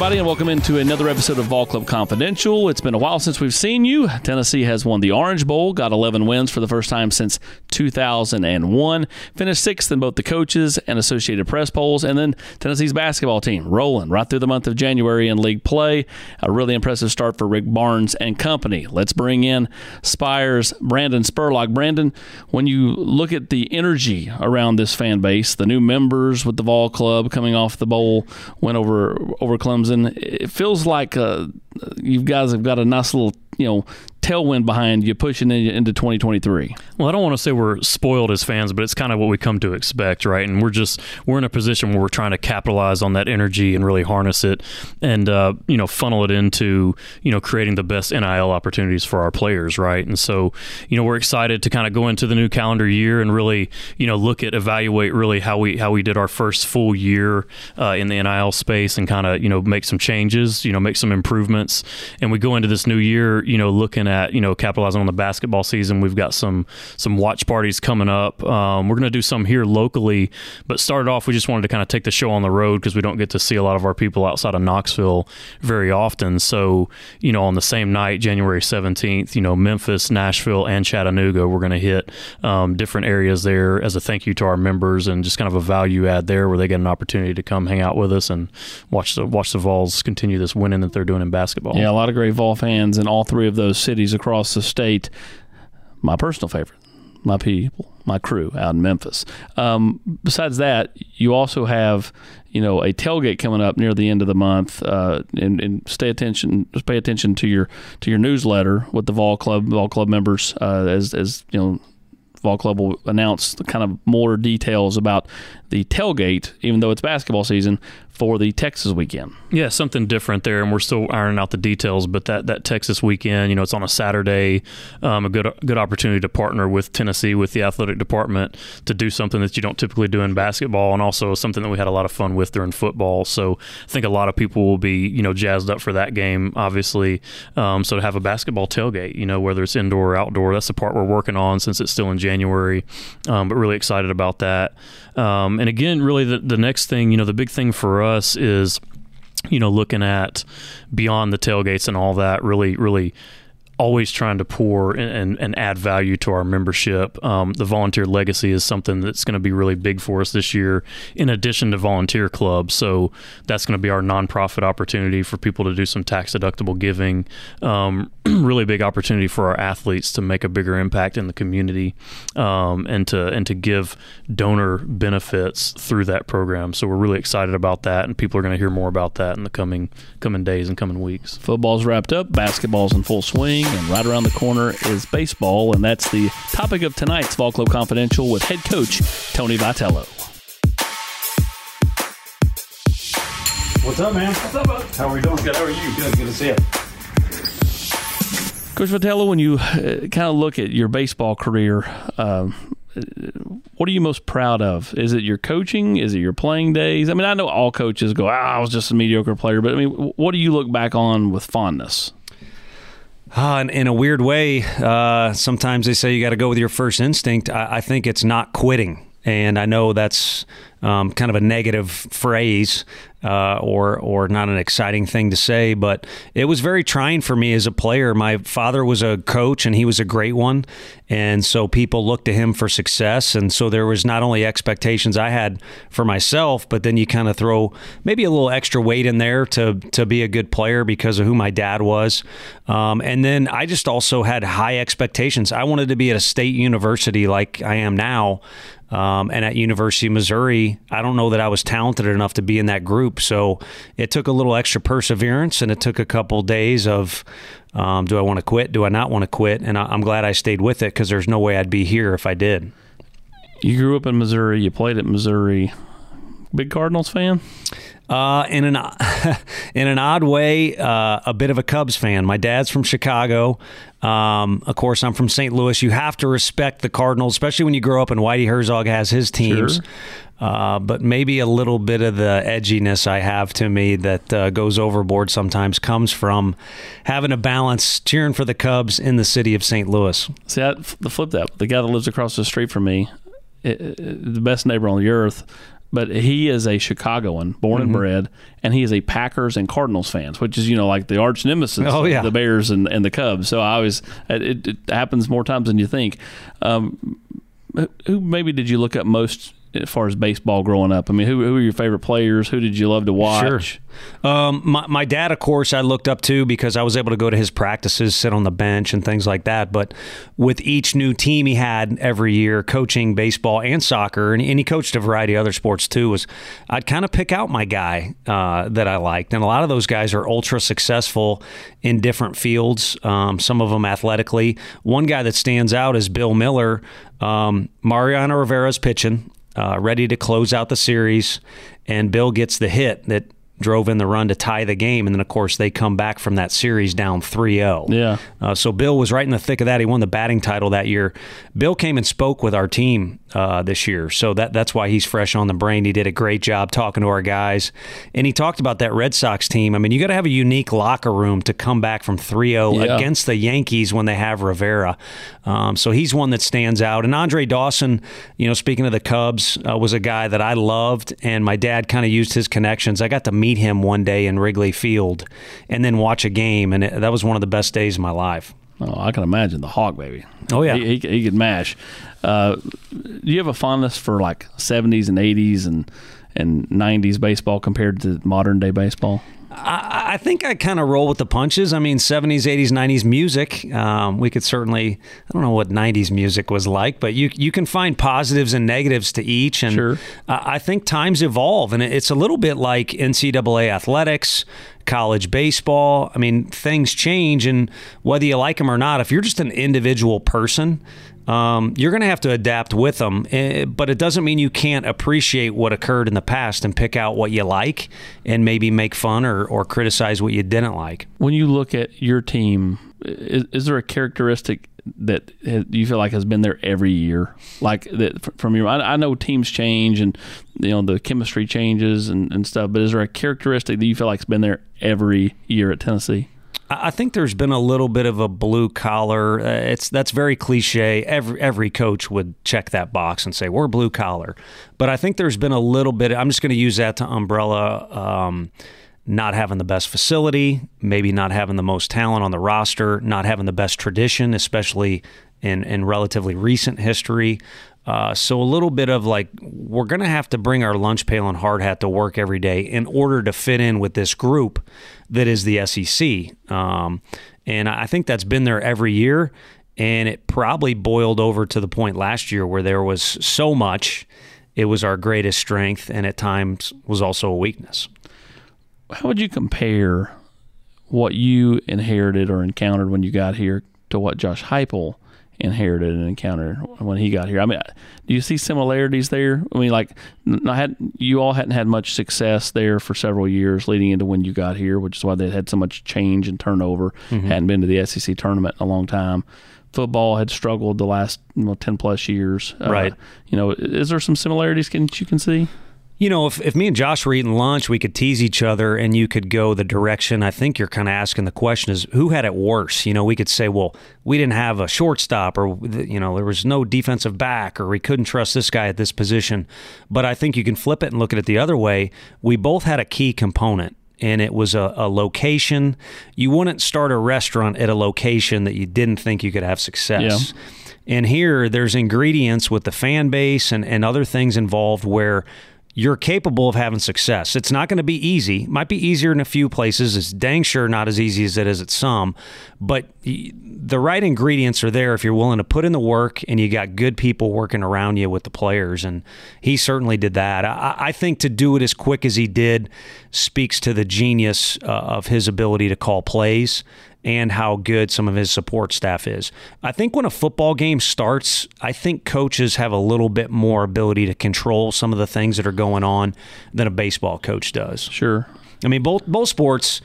everybody, and welcome into another episode of Vol Club Confidential. It's been a while since we've seen you. Tennessee has won the Orange Bowl, got 11 wins for the first time since 2001, finished sixth in both the coaches and Associated Press polls, and then Tennessee's basketball team rolling right through the month of January in league play. A really impressive start for Rick Barnes and company. Let's bring in Aspyre's Brandon Spurlock. Brandon, when you look at the energy around this fan base, the new members with the Vol Club coming off the bowl went over over Clemson. It feels like uh, you guys have got a nice little you know tailwind behind you pushing into 2023. Well, I don't want to say we're spoiled as fans, but it's kind of what we come to expect, right? And we're just we're in a position where we're trying to capitalize on that energy and really harness it, and uh, you know funnel it into you know creating the best NIL opportunities for our players, right? And so you know we're excited to kind of go into the new calendar year and really you know look at evaluate really how we how we did our first full year uh, in the NIL space and kind of you know make some changes, you know make some improvements, and we go into this new year you know looking at you know capitalizing on the basketball season. We've got some some watch parties coming up. Um, we're going to do some here locally, but started off we just wanted to kind of take the show on the road because we don't get to see a lot of our people outside of Knoxville very often. So you know on the same night, January seventeenth, you know Memphis, Nashville, and Chattanooga, we're going to hit um, different areas there as a thank you to our members and just kind of a value add there where they get an opportunity to come hang out with us and watch the watch the Vols continue this winning that they're doing in basketball. Yeah, a lot of great Vol fans and all three of those cities across the state. My personal favorite, my people, my crew out in Memphis. Um, besides that, you also have you know a tailgate coming up near the end of the month, uh, and, and, stay attention, just pay attention to your to your newsletter with the Vol Club Vol Club members uh, as as you know Vol Club will announce kind of more details about the tailgate, even though it's basketball season, for the Texas weekend. Yeah, something different there, and we're still ironing out the details. But that, that Texas weekend, you know, it's on a Saturday, um, a good good opportunity to partner with Tennessee with the athletic department to do something that you don't typically do in basketball, and also something that we had a lot of fun with during football. So I think a lot of people will be you know jazzed up for that game, obviously. Um, so to have a basketball tailgate, you know, whether it's indoor or outdoor, that's the part we're working on since it's still in January. Um, but really excited about that. Um, and again, really the, the next thing, you know, the big thing for us is, you know, looking at beyond the tailgates and all that, really, really always trying to pour and, and, and, add value to our membership. Um, the volunteer legacy is something that's going to be really big for us this year, in addition to volunteer clubs. So that's going to be our nonprofit opportunity for people to do some tax deductible giving. Um, really big opportunity for our athletes to make a bigger impact in the community um, and to and to give donor benefits through that program. So we're really excited about that, and people are going to hear more about that in the coming coming days and coming weeks. Football's wrapped up, basketball's in full swing and right around the corner is baseball, and that's the topic of tonight's Vol Club Confidential with head coach Tony Vitello. What's up, man? What's up, bud? How are we doing? Good. How are you? Good. Good to see you. Coach Vitello, when you uh, kind of look at your baseball career, um, what are you most proud of? Is it your coaching? Is it your playing days? I mean, I know all coaches go, ah, I was just a mediocre player, but I mean, what do you look back on with fondness? Uh, in, in, a weird way, uh, sometimes they say you got to go with your first instinct. I, I, think it's not quitting. And I know that's um, kind of a negative phrase uh, or or not an exciting thing to say, but it was very trying for me as a player. My father was a coach, and he was a great one, and so people looked to him for success. And so there was not only expectations I had for myself, but then you kind of throw maybe a little extra weight in there to to be a good player because of who my dad was. Um, and then I just also had high expectations. I wanted to be at a state university like I am now. Um, and at University of Missouri, I don't know that I was talented enough to be in that group. So it took a little extra perseverance, and it took a couple days of, um, do I want to quit? Do I not want to quit? And I, am glad I stayed with it because there's no way I'd be here if I did. You grew up in Missouri. You played at Missouri. Big Cardinals fan? Uh, in an in an odd way, uh, a bit of a Cubs fan. My dad's from Chicago. Um, of course, I'm from St. Louis. You have to respect the Cardinals, especially when you grow up and Whitey Herzog has his teams. Sure. Uh, but maybe a little bit of the edginess I have to me that uh, goes overboard sometimes comes from having a balance cheering for the Cubs in the city of St. Louis. See, I, the flip that the guy that lives across the street from me, it, it, the best neighbor on the earth but he is a Chicagoan, born Mm-hmm. and bred, and he is a Packers and Cardinals fans, which is you know like the arch nemesis. Oh, of yeah. the Bears and, and the Cubs. So I always it, it happens more times than you think. Um, who maybe did you look up most as far as baseball growing up? I mean, who who are your favorite players? Who did you love to watch? Um, my, my dad, of course, I looked up to because I was able to go to his practices, sit on the bench, and things like that. But with each new team he had every year, coaching baseball and soccer, and, and he coached a variety of other sports too, was I'd kind of pick out my guy uh, that I liked. And a lot of those guys are ultra successful in different fields, um, some of them athletically. One guy that stands out is Bill Mueller. Um, Mariano Rivera's pitching, uh, ready to close out the series, and Bill gets the hit that drove in the run to tie the game. And then, of course, they come back from that series down 3 0. Yeah. Uh, so Bill was right in the thick of that. He won the batting title that year. Bill came and spoke with our team uh, this year, so that that's why he's fresh on the brain. He did a great job talking to our guys, and he talked about that Red Sox team. I mean, you got to have a unique locker room to come back from 3-0 Yeah. against the Yankees when they have Rivera. Um, so he's one that stands out. And Andre Dawson, you know, speaking of the Cubs, uh, was a guy that I loved, and my dad kind of used his connections. I got to meet him one day in Wrigley Field, and then watch a game, and it, that was one of the best days of my life. Oh, I can imagine the Hawk baby. Oh, yeah. he, he, he could mash. Uh, do you have a fondness for like '70s and '80s and and '90s baseball compared to modern day baseball? I, I think I kind of roll with the punches. I mean, 70s, 80s, 90s music. Um, we could certainly, I don't know what 90s music was like, but you you can find positives and negatives to each. And Sure. I I think times evolve, and it's a little bit like NCAA athletics, college baseball. I mean, things change, and whether you like them or not, if you're just an individual person, um, you're going to have to adapt with them. Eh, But it doesn't mean you can't appreciate what occurred in the past and pick out what you like and maybe make fun or, or criticize what you didn't like. When you look at your team, is, is there a characteristic that you feel like has been there every year? Like that from your, I, I know teams change and you know the chemistry changes and, and stuff, but is there a characteristic that you feel like has been there every year at Tennessee? I think there's been a little bit of a blue collar. Uh, it's that's very cliche. Every every coach would check that box and say we're blue collar, but I think there's been a little bit. I'm just going to use that to umbrella. Um, not having the best facility, maybe not having the most talent on the roster, not having the best tradition, especially in in relatively recent history. Uh, so a little bit of like we're going to have to bring our lunch pail and hard hat to work every day in order to fit in with this group that is the SEC. Um, and I think that's been there every year. And it probably boiled over to the point last year where there was so much, it was our greatest strength, and at times was also a weakness. How would you compare what you inherited or encountered when you got here to what Josh Heupel inherited and encountered when he got here? I mean, do you see similarities there? I mean, like, I had you all hadn't had much success there for several years leading into when you got here, which is why they had so much change and turnover. Hadn't been to the SEC tournament in a long time. Football had struggled the last you know, ten plus years. Uh, Right. You know, is there some similarities can you can see? You know, if, if me and Josh were eating lunch, we could tease each other and you could go the direction. I think you're kind of asking the question is who had it worse? You know, we could say, well, we didn't have a shortstop or, you know, there was no defensive back or we couldn't trust this guy at this position. But I think you can flip it and look at it the other way. We both had a key component. And it was a, a location. You wouldn't start a restaurant at a location that you didn't think you could have success. And here, there's ingredients with the fan base and, and other things involved where you're capable of having success. It's not going to be easy. Might be easier in a few places. It's dang sure not as easy as it is at some. But the right ingredients are there if you're willing to put in the work and you got good people working around you with the players. And he certainly did that. I, I think to do it as quick as he did speaks to the genius uh, of his ability to call plays and how good some of his support staff is. I think when a football game starts, I think coaches have a little bit more ability to control some of the things that are going on than a baseball coach does. Sure. I mean, both both sports.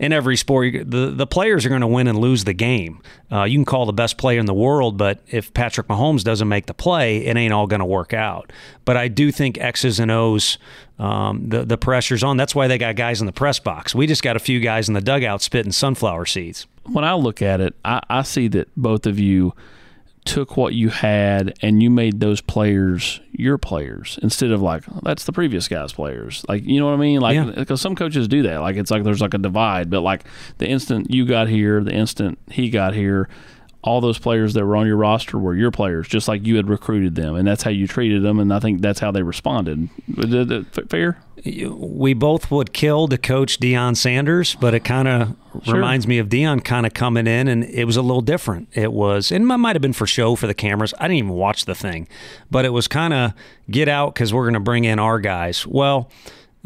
In every sport, the the players are going to win and lose the game. Uh, you can call the best player in the world, but if Patrick Mahomes doesn't make the play, it ain't all going to work out. But I do think X's and O's, um, the the pressure's on. That's why they got guys in the press box. We just got a few guys in the dugout spitting sunflower seeds. when I look at it, I, I see that both of you took what you had and you made those players your players instead of like oh, that's the previous guy's players. Like you know what i mean? Like Yeah. because some coaches do that. Like it's like there's like a divide but like the instant you got here the instant he got here all those players that were on your roster were your players just like you had recruited them and that's how you treated them and i think that's how they responded fair we both would kill to coach Deion Sanders, but it kind of Sure. reminds me of Deion kind of coming in, and it was a little different. It was, and it might have been for show for the cameras. I didn't even watch the thing, but it was kind of get out because we're going to bring in our guys. Well,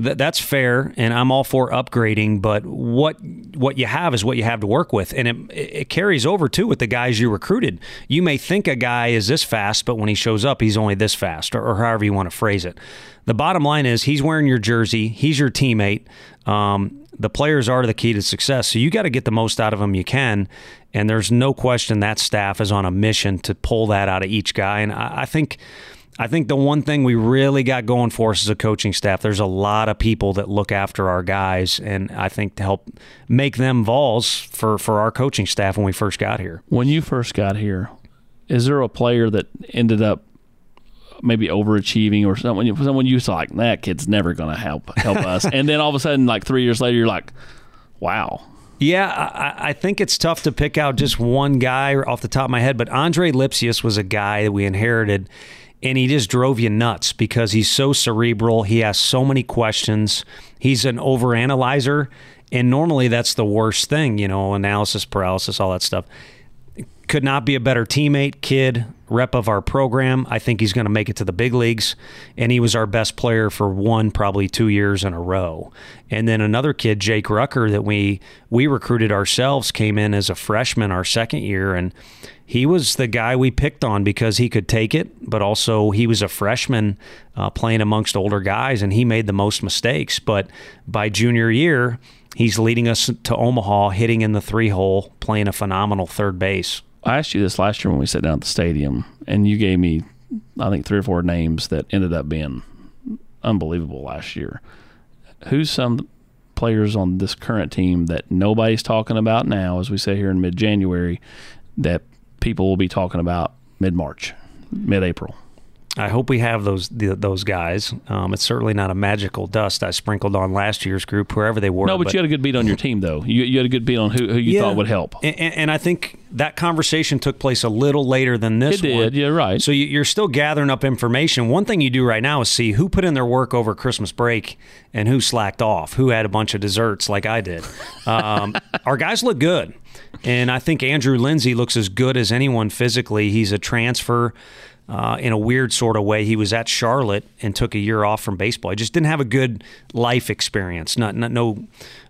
th- that's fair, and I'm all for upgrading. But what what you have is what you have to work with, and it it carries over too with the guys you recruited. You may think a guy is this fast, but when he shows up, he's only this fast, or, or however you want to phrase it. The bottom line is he's wearing your jersey. He's your teammate. Um, the players are the key to success. So you got to get the most out of them you can. And there's no question that staff is on a mission to pull that out of each guy. And I, I think. I think the one thing we really got going for us as a coaching staff, there's a lot of people that look after our guys, and I think to help make them Vols for, for our coaching staff when we first got here. when you first got here is there a player that ended up maybe overachieving or someone someone you saw like that kid's never going to help help us and then all of a sudden like three years later you're like wow Yeah, I, I think it's tough to pick out just one guy off the top of my head, but Andre Lipcius was a guy that we inherited, and he just drove you nuts because he's so cerebral. He has so many questions. He's an overanalyzer, and normally that's the worst thing, you know, analysis paralysis, all that stuff. Could not be a better teammate, kid, rep of our program. I think he's going to make it to the big leagues. And he was our best player for one, probably two years in a row. And then another kid, Jake Rucker, that we we recruited ourselves, came in as a freshman our second year, and he was the guy we picked on because he could take it, but also he was a freshman uh, playing amongst older guys, and he made the most mistakes. But by junior year, he's leading us to Omaha, hitting in the three hole, playing a phenomenal third base. i asked you this last year when we sat down at the stadium and you gave me i think three or four names that ended up being unbelievable last year who's some players on this current team that nobody's talking about now as we say here in mid-january that people will be talking about mid-march mid-april I hope we have those the, those guys. Um, it's certainly not a magical dust I sprinkled on last year's group, wherever they were. No, but, you had a good beat on your team, though. You, you had a good beat on who, who you Yeah. thought would help. And, and I think that conversation took place a little later than this It did, one. yeah, right. So you- you're still gathering up information. One thing you do right now is see who put in their work over Christmas break and who slacked off, who had a bunch of desserts like I did. Um, our guys look good. And I think Andrew Lindsey looks as good as anyone physically. He's a transfer uh, in a weird sort of way. He was at Charlotte and took a year off from baseball. He just didn't have a good life experience. Not, not no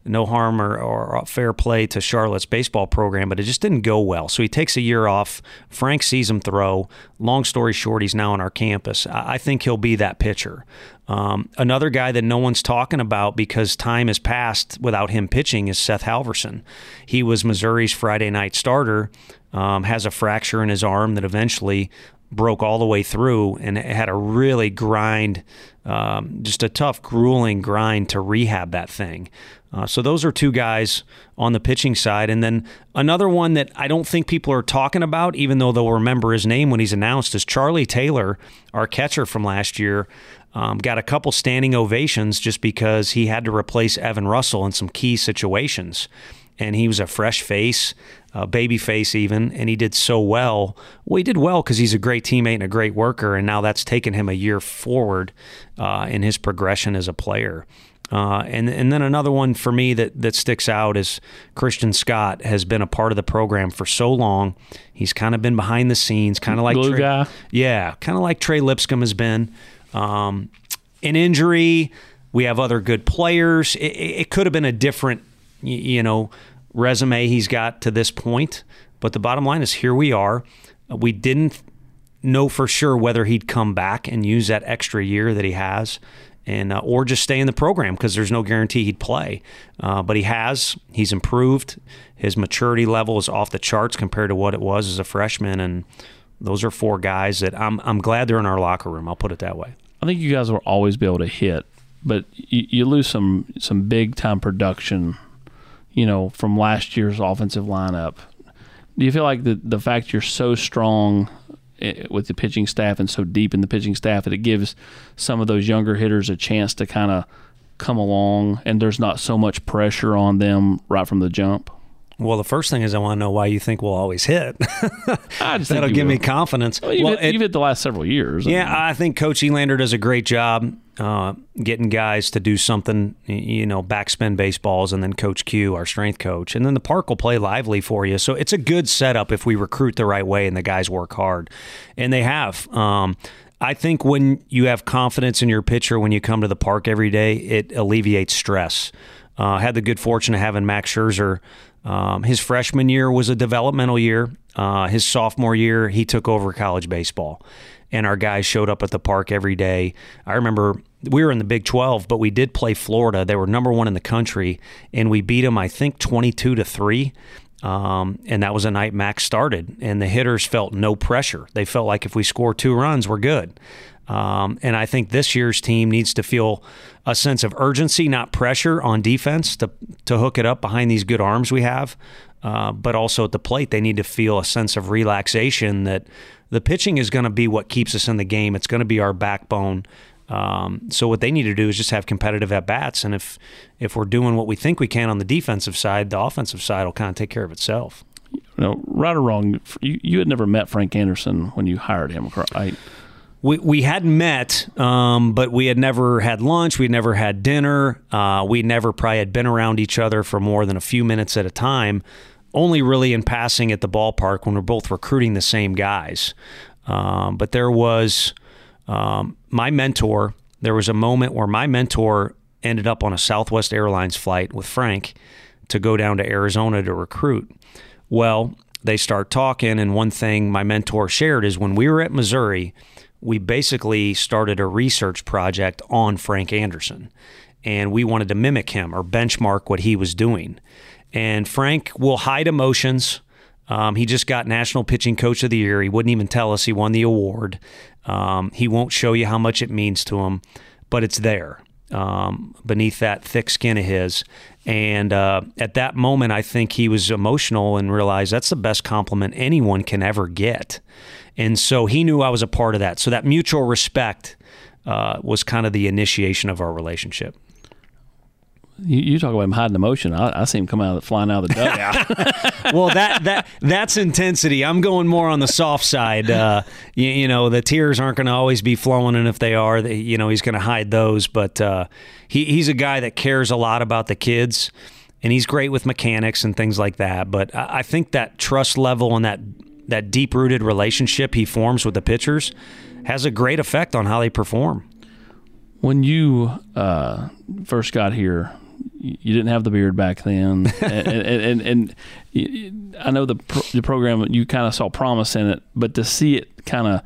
no harm or, or fair play to Charlotte's baseball program, but it just didn't go well. So he takes a year off. Frank sees him throw. Long story short, he's now on our campus. I, I think he'll be that pitcher. Um, another guy that no one's talking about because time has passed without him pitching is Seth Halverson. He was Missouri's Friday night starter. Um, has a fracture in his arm that eventually broke all the way through and had a really grind, um, just a tough, grueling grind to rehab that thing. Uh, so those are two guys on the pitching side, and then another one that I don't think people are talking about, even though they'll remember his name when he's announced, is Charlie Taylor, our catcher from last year. Um, got a couple standing ovations just because he had to replace Evan Russell in some key situations and he was a fresh face, a baby face even, and he did so well. Well, he did well because he's a great teammate and a great worker, and now that's taken him a year forward uh, in his progression as a player. Uh, and and then another one for me that that sticks out is Christian Scott has been a part of the program for so long. He's kind of been behind the scenes, kind of like Glue Trey, guy? yeah, kind of like Trey Lipscomb has been. Um, an injury, we have other good players. It, it could have been a different, you know, resume he's got to this point. But the bottom line is here we are. We didn't know for sure whether he'd come back and use that extra year that he has. And, uh, or just stay in the program because there's no guarantee he'd play. Uh, but he has. He's improved. His maturity level is off the charts compared to what it was as a freshman. And those are four guys that I'm, I'm glad they're in our locker room. I'll put it that way. I think you guys will always be able to hit, but you, you lose some some big time production, you know, from last year's offensive lineup. Do you feel like the the fact you're so strong eh, with the pitching staff and so deep in the pitching staff that it gives some of those younger hitters a chance to kind of come along and there's not so much pressure on them right from the jump? Well, the first thing is I want to know why you think we'll always hit. I just That'll give me confidence. Well, you've, Well, hit, it- you've hit the last several years. Yeah, I think Coach Elander does a great job uh, getting guys to do something, you know, backspin baseballs, and then Coach Q, our strength coach, and then the park will play lively for you. So it's a good setup if we recruit the right way and the guys work hard, and they have. Um, I think when you have confidence in your pitcher when you come to the park every day, it alleviates stress. Uh, had the good fortune of having Max Scherzer. Um, his freshman year was a developmental year. Uh, his sophomore year, he took over college baseball, and our guys showed up at the park every day. I remember we were in the Big 12, but we did play Florida. They were number one in the country, and we beat them, I think, 22 to three. Um, and that was a night Max started, and the hitters felt no pressure. They felt like if we score two runs, we're good. Um, and I think this year's team needs to feel a sense of urgency, not pressure on defense to to hook it up behind these good arms we have. Uh, but also at the plate, they need to feel a sense of relaxation that the pitching is going to be what keeps us in the game. It's going to be our backbone. Um, so what they need to do is just have competitive at bats, and if if we're doing what we think we can on the defensive side, the offensive side will kind of take care of itself. You know, right or wrong, you, you had never met Frank Anderson when you hired him, right? We, we had met, um, but we had never had lunch. We'd never had dinner. Uh, we never probably had been around each other for more than a few minutes at a time. Only really in passing at the ballpark when we're both recruiting the same guys. Um, but there was um, my mentor. There was a moment where my mentor ended up on a Southwest Airlines flight with Frank to go down to Arizona to recruit. Well, they start talking, and one thing my mentor shared is when we were at Missouri, we basically started a research project on Frank Anderson, and we wanted to mimic him or benchmark what he was doing. And Frank will hide emotions. Um, he just got National Pitching Coach of the Year. He wouldn't even tell us he won the award. Um, he won't show you how much it means to him, but it's there um, beneath that thick skin of his. And uh, at that moment, I think he was emotional and realized that's the best compliment anyone can ever get. And so he knew I was a part of that. So that mutual respect uh, was kind of the initiation of our relationship. You, you talk about him hiding emotion. I, I see him come out flying out of the dugout. well, that that that's intensity. I'm going more on the soft side. Uh, you, you know, the tears aren't going to always be flowing, and if they are, they, you know, he's going to hide those. But uh, he he's a guy that cares a lot about the kids, and he's great with mechanics and things like that. But I, I think that trust level and that that deep rooted relationship he forms with the pitchers has a great effect on how they perform. when you uh, first got here, you didn't have the beard back then, and, and, and, and I know the pro- the program you kind of saw promise in it, but to see it kind of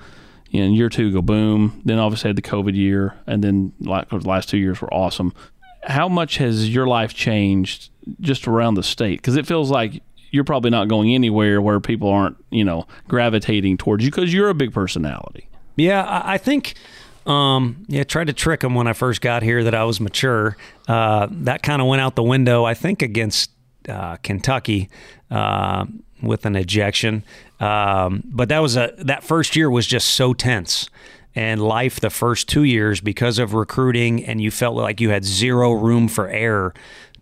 you know, in year two go boom, then obviously had the COVID year, and then like the last two years were awesome. How much has your life changed just around the state? Because it feels like you're probably not going anywhere where people aren't you know gravitating towards you because you're a big personality. Yeah, I, think. Um, yeah, tried to trick him when I first got here that I was mature. Uh, that kind of went out the window. I think against uh, Kentucky uh, with an ejection. Um, but that was a that first year was just so tense. And life the first two years because of recruiting, and you felt like you had zero room for error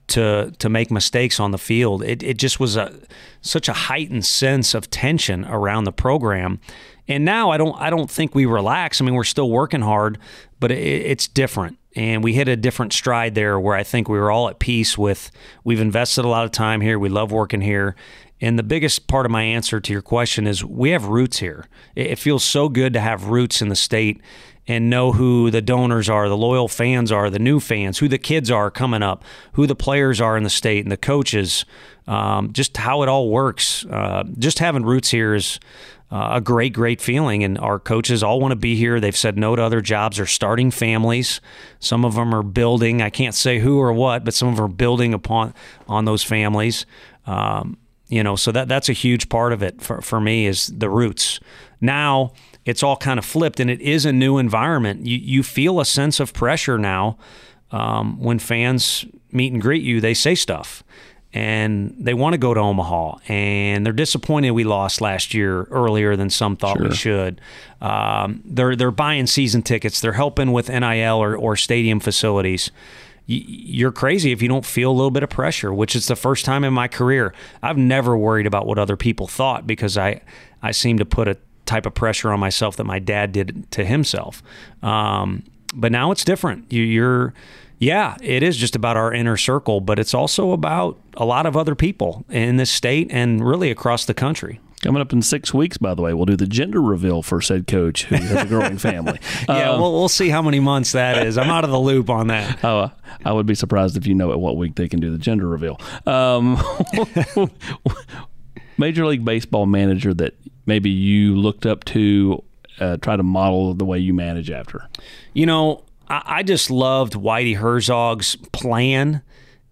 to to make mistakes on the field. It it just was a such a heightened sense of tension around the program. And now I don't I don't think we relax. I mean, we're still working hard, but it, it's different. And we hit a different stride there where I think we were all at peace with we've invested a lot of time here. We love working here. And the biggest part of my answer to your question is we have roots here. It, it feels so good to have roots in the state and know who the donors are, the loyal fans are, the new fans, who the kids are coming up, who the players are in the state, and the coaches, um, just how it all works. Uh, just having roots here is uh, a great, great feeling. And our coaches all want to be here. They've said no to other jobs. They're starting families. Some of them are building. I can't say who or what, but some of them are building upon on those families. Um, you know, so that that's a huge part of it for, for me is the roots. Now it's all kind of flipped, and it is a new environment. You you feel a sense of pressure now um, when fans meet and greet you. They say stuff, and they want to go to Omaha, and they're disappointed we lost last year earlier than some thought we should. Um, they're they're buying season tickets, they're helping with NIL or, or stadium facilities. You're crazy if you don't feel a little bit of pressure, which is the first time in my career I've never worried about what other people thought because I I seem to put a type of pressure on myself that my dad did to himself. Um, but now it's different. You, you're, yeah, it is just about our inner circle, but it's also about a lot of other people in this state and really across the country. Coming up in six weeks, by the way, we'll do the gender reveal for said coach who has a growing family. Yeah, Um, we'll, we'll see how many months that is. I'm out of the loop on that. Oh, I would be surprised if you know at what week they can do the gender reveal. Um, Major League Baseball manager that maybe you looked up to, uh, try to model the way you manage after. You know, I, I just loved Whitey Herzog's plan.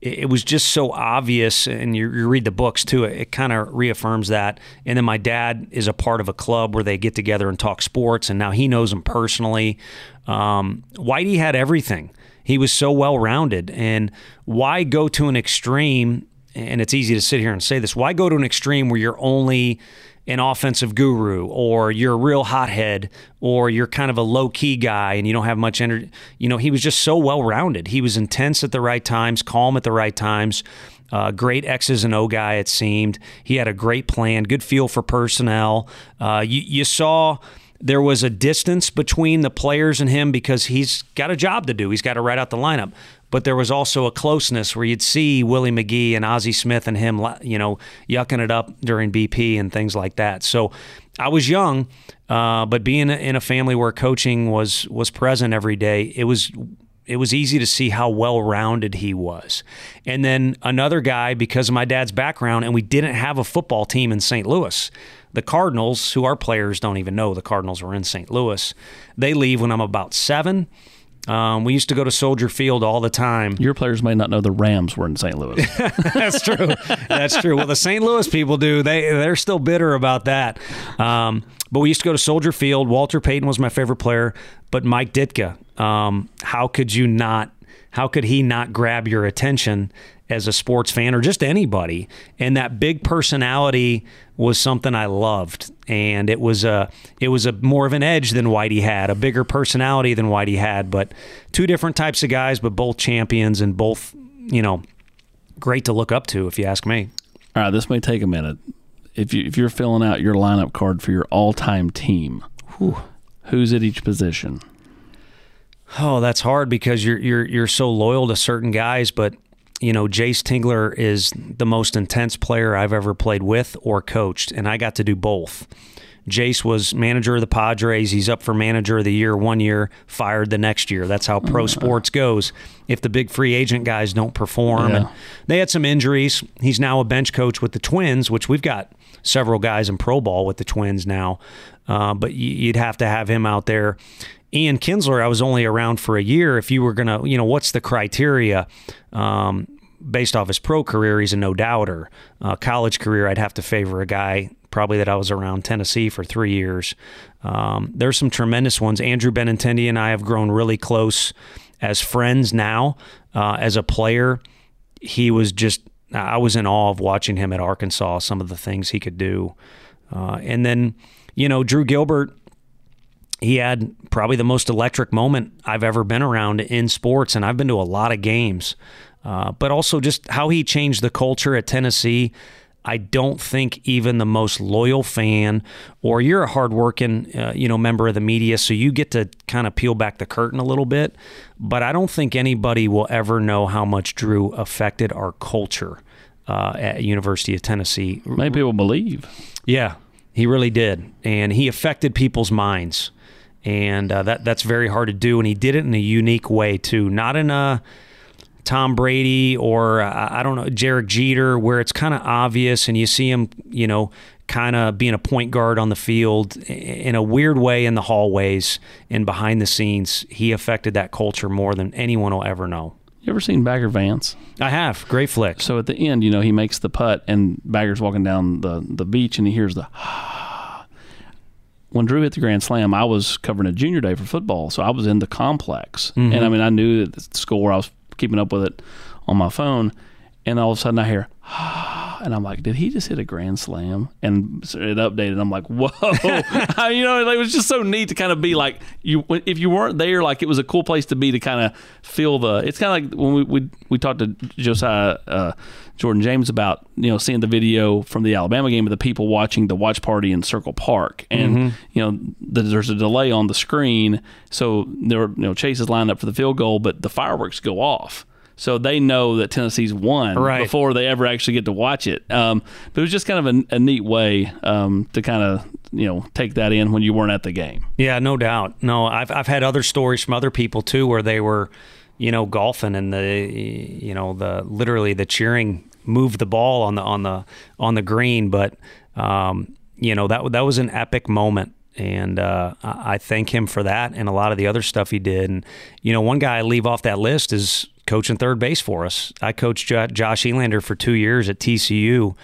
It, it was just so obvious, and you, you read the books too. It, it kind of reaffirms that. And then my dad is a part of a club where they get together and talk sports, and now he knows him personally. Um, Whitey had everything. He was so well rounded, and why go to an extreme? And it's easy to sit here and say this. Why go to an extreme where you're only an offensive guru or you're a real hothead or you're kind of a low key guy and you don't have much energy. You know, he was just so well rounded. He was intense at the right times, calm at the right times. Uh, great X's and O guy, it seemed. He had a great plan, good feel for personnel. Uh, you, you saw there was a distance between the players and him because he's got a job to do. He's got to write out the lineup. But there was also a closeness where you'd see Willie McGee and Ozzie Smith and him, you know, yucking it up during BP and things like that. So I was young, uh, but being in a family where coaching was was present every day, it was it was easy to see how well rounded he was. And then another guy, because of my dad's background, and we didn't have a football team in St. Louis. The Cardinals, who our players don't even know the Cardinals were in St. Louis, they leave when I'm about seven. Um, we used to go to Soldier Field all the time. Your players may not know the Rams were in St. Louis. That's true. That's true. Well, the St. Louis people do. They they're still bitter about that. Um, but we used to go to Soldier Field. Walter Payton was my favorite player, but Mike Ditka. Um, how could you not? How could he not grab your attention as a sports fan or just anybody? And that big personality was something I loved, and it was a it was a more of an edge than Whitey had, a bigger personality than Whitey had. But two different types of guys, but both champions and both you know great to look up to, if you ask me. All right, this may take a minute. If you if you're filling out your lineup card for your all time team, who's at each position? Oh, that's hard because you're you're you're so loyal to certain guys, but you know, Jayce Tingler is the most intense player I've ever played with or coached, and I got to do both. Jayce was manager of the Padres. He's up for manager of the year one year, fired the next year. That's how pro sports goes. If the big free agent guys don't perform, Yeah. and they had some injuries. He's now a bench coach with the Twins, which we've got several guys in pro ball with the Twins now. Uh, but you'd have to have him out there. Ian Kinsler, I was only around for a year. If you were going to, you know, what's the criteria? Um, based off his pro career, he's a no doubter. Uh, college career, I'd have to favor a guy probably that I was around Tennessee for three years. Um, there's some tremendous ones. Andrew Benintendi and I have grown really close as friends now. Uh, as a player, he was just, I was in awe of watching him at Arkansas, some of the things he could do. Uh, and then, you know, Drew Gilbert, he had probably the most electric moment I've ever been around in sports, and I've been to a lot of games. Uh, but also just how he changed the culture at Tennessee. I don't think even the most loyal fan, or you're a hardworking, uh, you know, member of the media, so you get to kind of peel back the curtain a little bit. But I don't think anybody will ever know how much Drew affected our culture uh, at University of Tennessee. Many people believe. Yeah, he really did, and he affected people's minds, and uh, that that's very hard to do. And he did it in a unique way too, not in a Tom Brady or uh, I don't know Derek Jeter, where it's kind of obvious, and you see him, you know, kind of being a point guard on the field in a weird way in the hallways and behind the scenes. He affected that culture more than anyone will ever know. You ever seen Bagger Vance? I have great flick. So at the end, you know, he makes the putt, and Bagger's walking down the, the beach, and he hears the. When Drew hit the grand slam, I was covering a junior day for football, so I was in the complex, and I mean, I knew the score. I was keeping up with it on my phone, and all of a sudden I hear. And I'm like, did he just hit a grand slam? And it updated. I'm like, whoa, you know, it was just so neat to kind of be like, you if you weren't there, like it was a cool place to be to kind of feel the. It's kind of like when we we, we talked to Josiah uh, Jordan James about you know seeing the video from the Alabama game of the people watching the watch party in Circle Park, and Mm-hmm. you know the, there's a delay on the screen, so there were, you know Chase is lined up for the field goal, but the fireworks go off. So they know that Tennessee's won Right. before they ever actually get to watch it. Um, but it was just kind of a, a neat way um, to kind of you know take that in when you weren't at the game. Yeah, no doubt. No, I've I've had other stories from other people too where they were, you know, golfing and the you know the literally the cheering moved the ball on the on the on the green, but um, you know that that was an epic moment. And uh, I thank him for that and a lot of the other stuff he did. And you know, one guy I leave off that list is coaching third base for us. I coached Jo- Josh Elander for two years at TCU,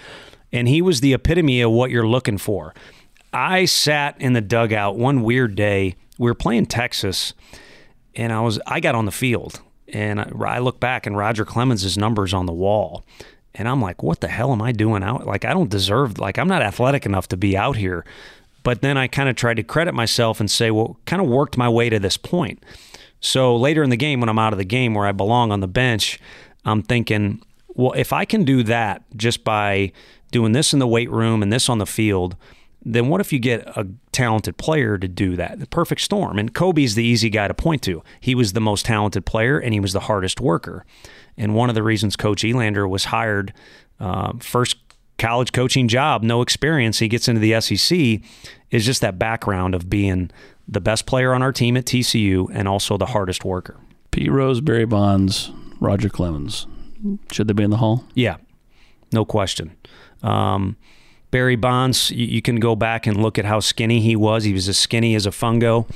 and he was the epitome of what you're looking for. I sat in the dugout one weird day. We were playing Texas, and I was I got on the field, and I, I look back, and Roger Clemens' numbers on the wall, and I'm like, what the hell am I doing out? Like I don't deserve. Like I'm not athletic enough to be out here. But then I kind of tried to credit myself and say, well, kind of worked my way to this point. So later in the game, when I'm out of the game where I belong on the bench, I'm thinking, well, if I can do that just by doing this in the weight room and this on the field, then what if you get a talented player to do that? The perfect storm. And Kobe's the easy guy to point to. He was the most talented player and he was the hardest worker. And one of the reasons Coach Elander was hired uh, first college coaching job, no experience, he gets into the SEC, is just that background of being the best player on our team at TCU and also the hardest worker. Pete Rose, Barry Bonds, Roger Clemens. Should they be in the hall? Yeah, no question. Um, Barry Bonds, you, you can go back and look at how skinny he was. He was as skinny as a fungo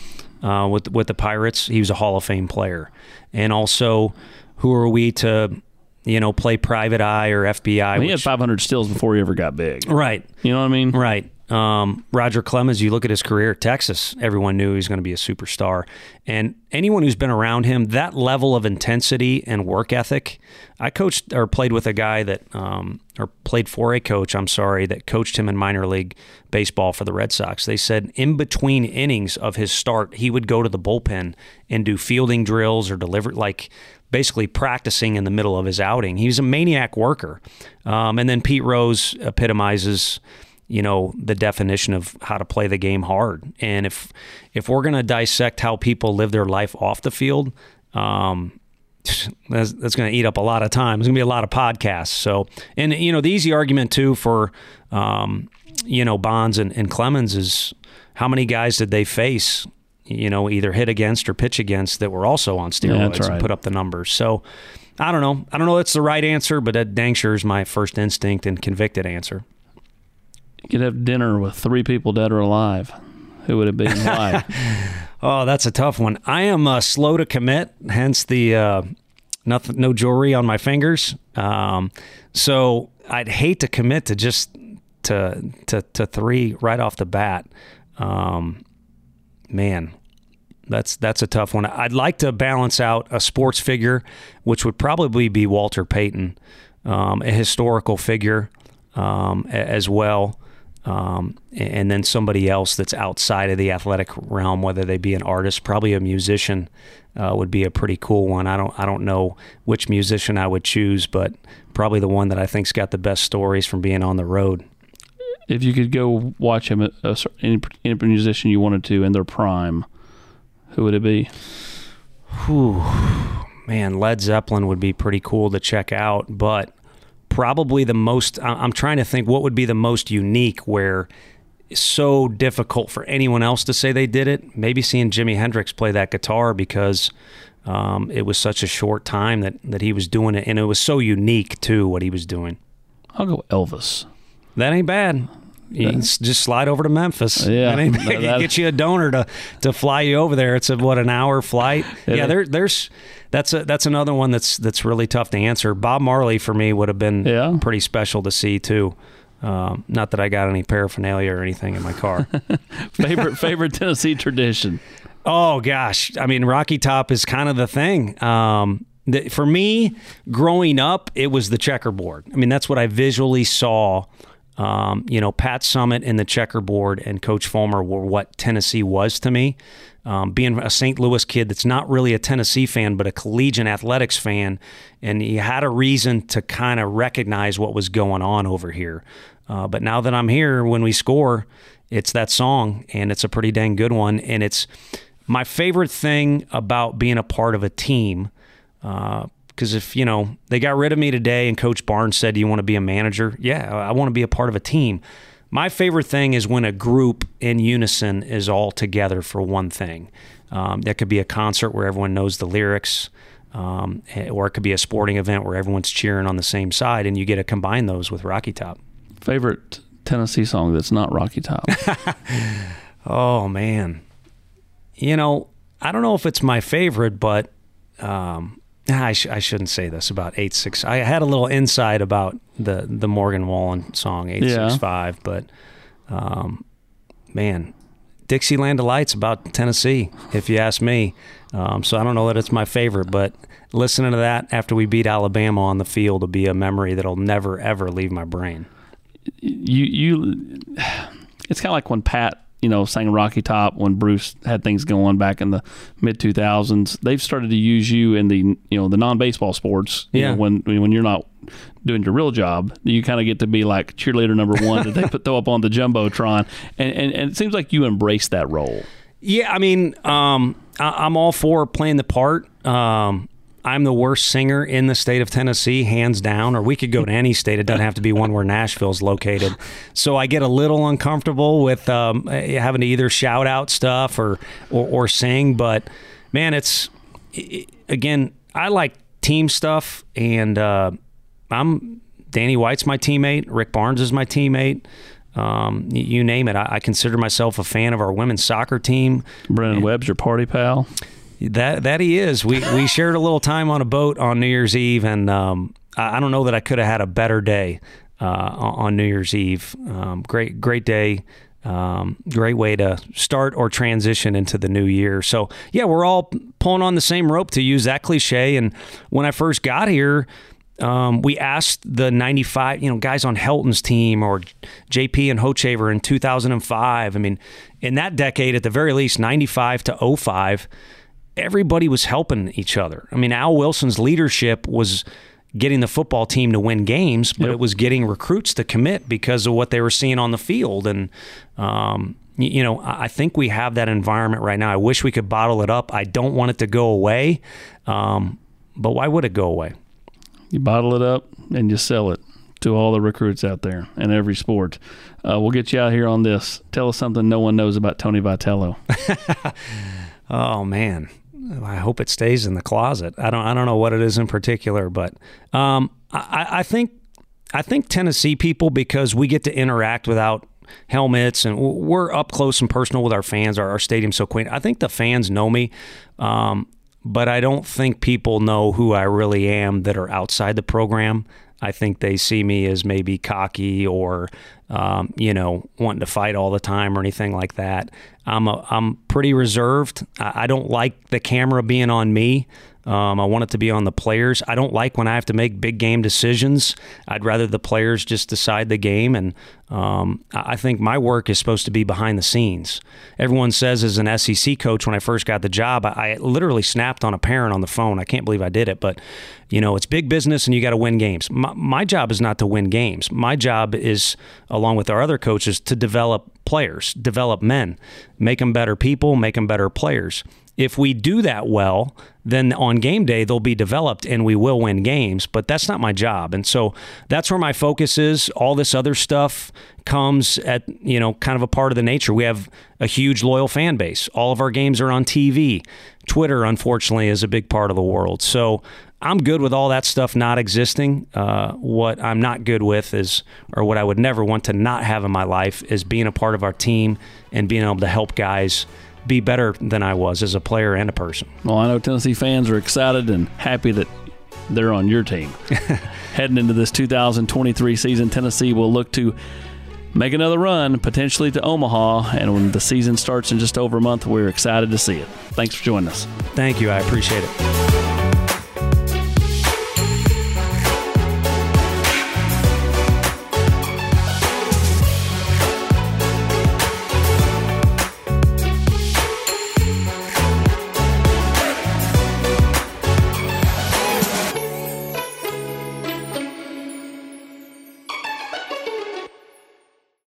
uh, with with the Pirates. He was a Hall of Fame player, and also, who are we to, you know, play private eye or FBI? he had 500 steals before he ever got big. right, You know what I mean? Right. Um, Roger Clemens, you look at his career at Texas, everyone knew he was going to be a superstar. And anyone who's been around him, that level of intensity and work ethic. I coached or played with a guy that, um, or played for a coach, I'm sorry, that coached him in minor league baseball for the Red Sox. They said in between innings of his start, he would go to the bullpen and do fielding drills or deliver, like, basically practicing in the middle of his outing. He was a maniac worker. Um, and then Pete Rose epitomizes you know the definition of how to play the game hard. And if if we're going to dissect how people live their life off the field, um, that's, that's going to eat up a lot of time. There's going to be a lot of podcasts. So, and you know, the easy argument too for um, you know Bonds and, and Clemens is how many guys did they face? You know, either hit against or pitch against that were also on steroids that's right. and put up the numbers. So. I don't know. I don't know. That's the right answer, but that dang sure is my first instinct and convicted answer. You could have dinner with three people dead or alive. Who would it be and why? Oh, that's a tough one. I am uh, slow to commit, hence the uh, nothing, no jewelry on my fingers. Um, so I'd hate to commit to just to to to three right off the bat. Um, man, that's that's a tough one. I'd like to balance out a sports figure, which would probably be Walter Payton, um, a historical figure um, as well, um, and then somebody else that's outside of the athletic realm, whether they be an artist, probably a musician, uh, would be a pretty cool one. I don't I don't know which musician I would choose, but probably the one that I think's got the best stories from being on the road. if you could go watch him, a, cer- any, any musician you wanted to in their prime, who would it be? Whew. Man, Led Zeppelin would be pretty cool to check out, but probably the most. I'm trying to think what would be the most unique where it's so difficult for anyone else to say they did it. Maybe seeing Jimi Hendrix play that guitar because um, it was such a short time that, that he was doing it, and it was so unique too what he was doing. I'll go Elvis. That ain't bad. You can just slide over to Memphis. Yeah, that- bad. that- get you a donor to to fly you over there. It's a what an hour flight. It yeah, there, there's that's a that's another one that's that's really tough to answer. Bob Marley for me would have been Yeah. pretty special to see too. Um, not that I got any paraphernalia or anything in my car. Favorite favorite Tennessee tradition. oh gosh, I mean Rocky Top is kind of the thing. Um, The, for me, growing up, it was the checkerboard. I mean, that's what I visually saw. Um, you know, Pat Summitt and the checkerboard and Coach Fulmer were what Tennessee was to me. Um, being a St. Louis kid that's not really a Tennessee fan, but a collegiate athletics fan, and he had a reason to kind of recognize what was going on over here. Uh, but now that I'm here, when we score, it's that song, and it's a pretty dang good one. And it's my favorite thing about being a part of a team. Because if, you know, they got rid of me today and Coach Barnes said, Do you want to be a manager? Yeah, I want to be a part of a team. My favorite thing is when a group in unison is all together for one thing. Um, that could be a concert where everyone knows the lyrics, um, or it could be a sporting event where everyone's cheering on the same side, and you get to combine those with Rocky Top. Favorite Tennessee song that's not Rocky Top? oh, man. You know, I don't know if it's my favorite, but um, I, sh- I, shouldn't say this about eight six. I had a little insight about the the Morgan Wallen song eight six five, but um, man, Dixieland Delight's about Tennessee, if you ask me. Um, so I don't know that it's my favorite, but listening to that after we beat Alabama on the field will be a memory that'll never ever leave my brain. You you, it's kind of like when Pat you know, sang Rocky Top when Bruce had things going back in the mid 2000s. They've started to use you in the you know the non baseball sports. yeah. Know, when when you're not doing your real job, you kind of get to be like cheerleader number one that they put throw up on the jumbotron, and, and and it seems like you embrace that role. Yeah, I mean, um, I, am all for playing the part. Um, I'm the worst singer in the state of Tennessee, hands down, or we could go to any state. It doesn't have to be one where Nashville's located. So I get a little uncomfortable with um, having to either shout out stuff or, or, or sing. But man, it's, again, I like team stuff, and uh, I'm Danny White's my teammate, Rick Barnes is my teammate. Um, you name it. I, I, consider myself a fan of our women's soccer team. Brennan Webb's your party pal. That that he is. We we shared a little time on a boat on New Year's Eve, and um, I, I, don't know that I could have had a better day uh, on New Year's Eve. Um, great great day. Um, great way to start or transition into the new year. So yeah, we're all pulling on the same rope to use that cliche. And when I first got here, um, we asked the 95, you know, guys on Helton's team or JP and Hochevar in 2005. I mean, in that decade, at the very least, 95 to 05, everybody was helping each other. I mean, Al Wilson's leadership was getting the football team to win games, but yep. it was getting recruits to commit because of what they were seeing on the field. And, um, you know, I think we have that environment right now. I wish we could bottle it up. I don't want it to go away. Um, but why would it go away? You bottle it up and you sell it to all the recruits out there in every sport. Uh, we'll get you out here on this. Tell us something no one knows about Tony Vitello. oh, man. I hope it stays in the closet. I don't I don't know what it is in particular, but um, I, I think I think Tennessee people because we get to interact without helmets and we're up close and personal with our fans. Our, our stadium's so quaint. I think the fans know me, um, but I don't think people know who I really am that are outside the program. I think they see me as maybe cocky or, um, you know, wanting to fight all the time or anything like that. I'm a, I'm pretty reserved. I, I don't like the camera being on me. Um, I want it to be on the players. I don't like when I have to make big game decisions. I'd rather the players just decide the game. And um, I think my work is supposed to be behind the scenes. Everyone says, as an SEC coach, when I first got the job, I, I literally snapped on a parent on the phone. I can't believe I did it. But, you know, it's big business and you got to win games. My, my job is not to win games. My job is, along with our other coaches, to develop players, develop men, make them better people, make them better players. If we do that well, then on game day they'll be developed and we will win games. But that's not my job, and so that's where my focus is. All this other stuff comes at you know kind of a part of the nature. We have a huge loyal fan base. All of our games are on TV. Twitter, unfortunately, is a big part of the world. So I'm good with all that stuff not existing. Uh, what I'm not good with is, or what I would never want to not have in my life, is being a part of our team and being able to help guys be better than I was as a player and a person. Well, I know Tennessee fans are excited and happy that they're on your team. Heading into this 2023 season, Tennessee will look to make another run, potentially to Omaha. And when the season starts in just over a month, we're excited to see it. Thanks for joining us. Thank you. I appreciate it.